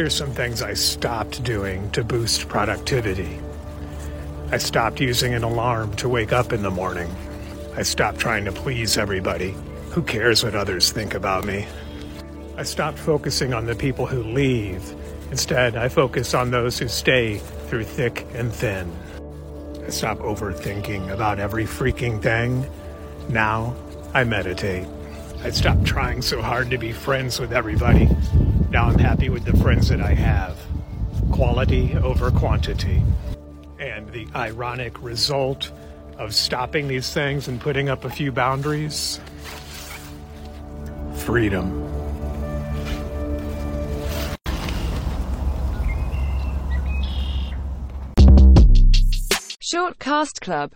Here's some things I stopped doing to boost productivity. I stopped using an alarm to wake up in the morning. I stopped trying to please everybody. Who cares what others think about me? I stopped focusing on the people who leave. Instead, I focus on those who stay through thick and thin. I stopped overthinking about every freaking thing. Now, I meditate. I stopped trying so hard to be friends with everybody. Now I'm happy with the friends that I have. Quality over quantity. And the ironic result of stopping these things and putting up a few boundaries freedom. Short Cast Club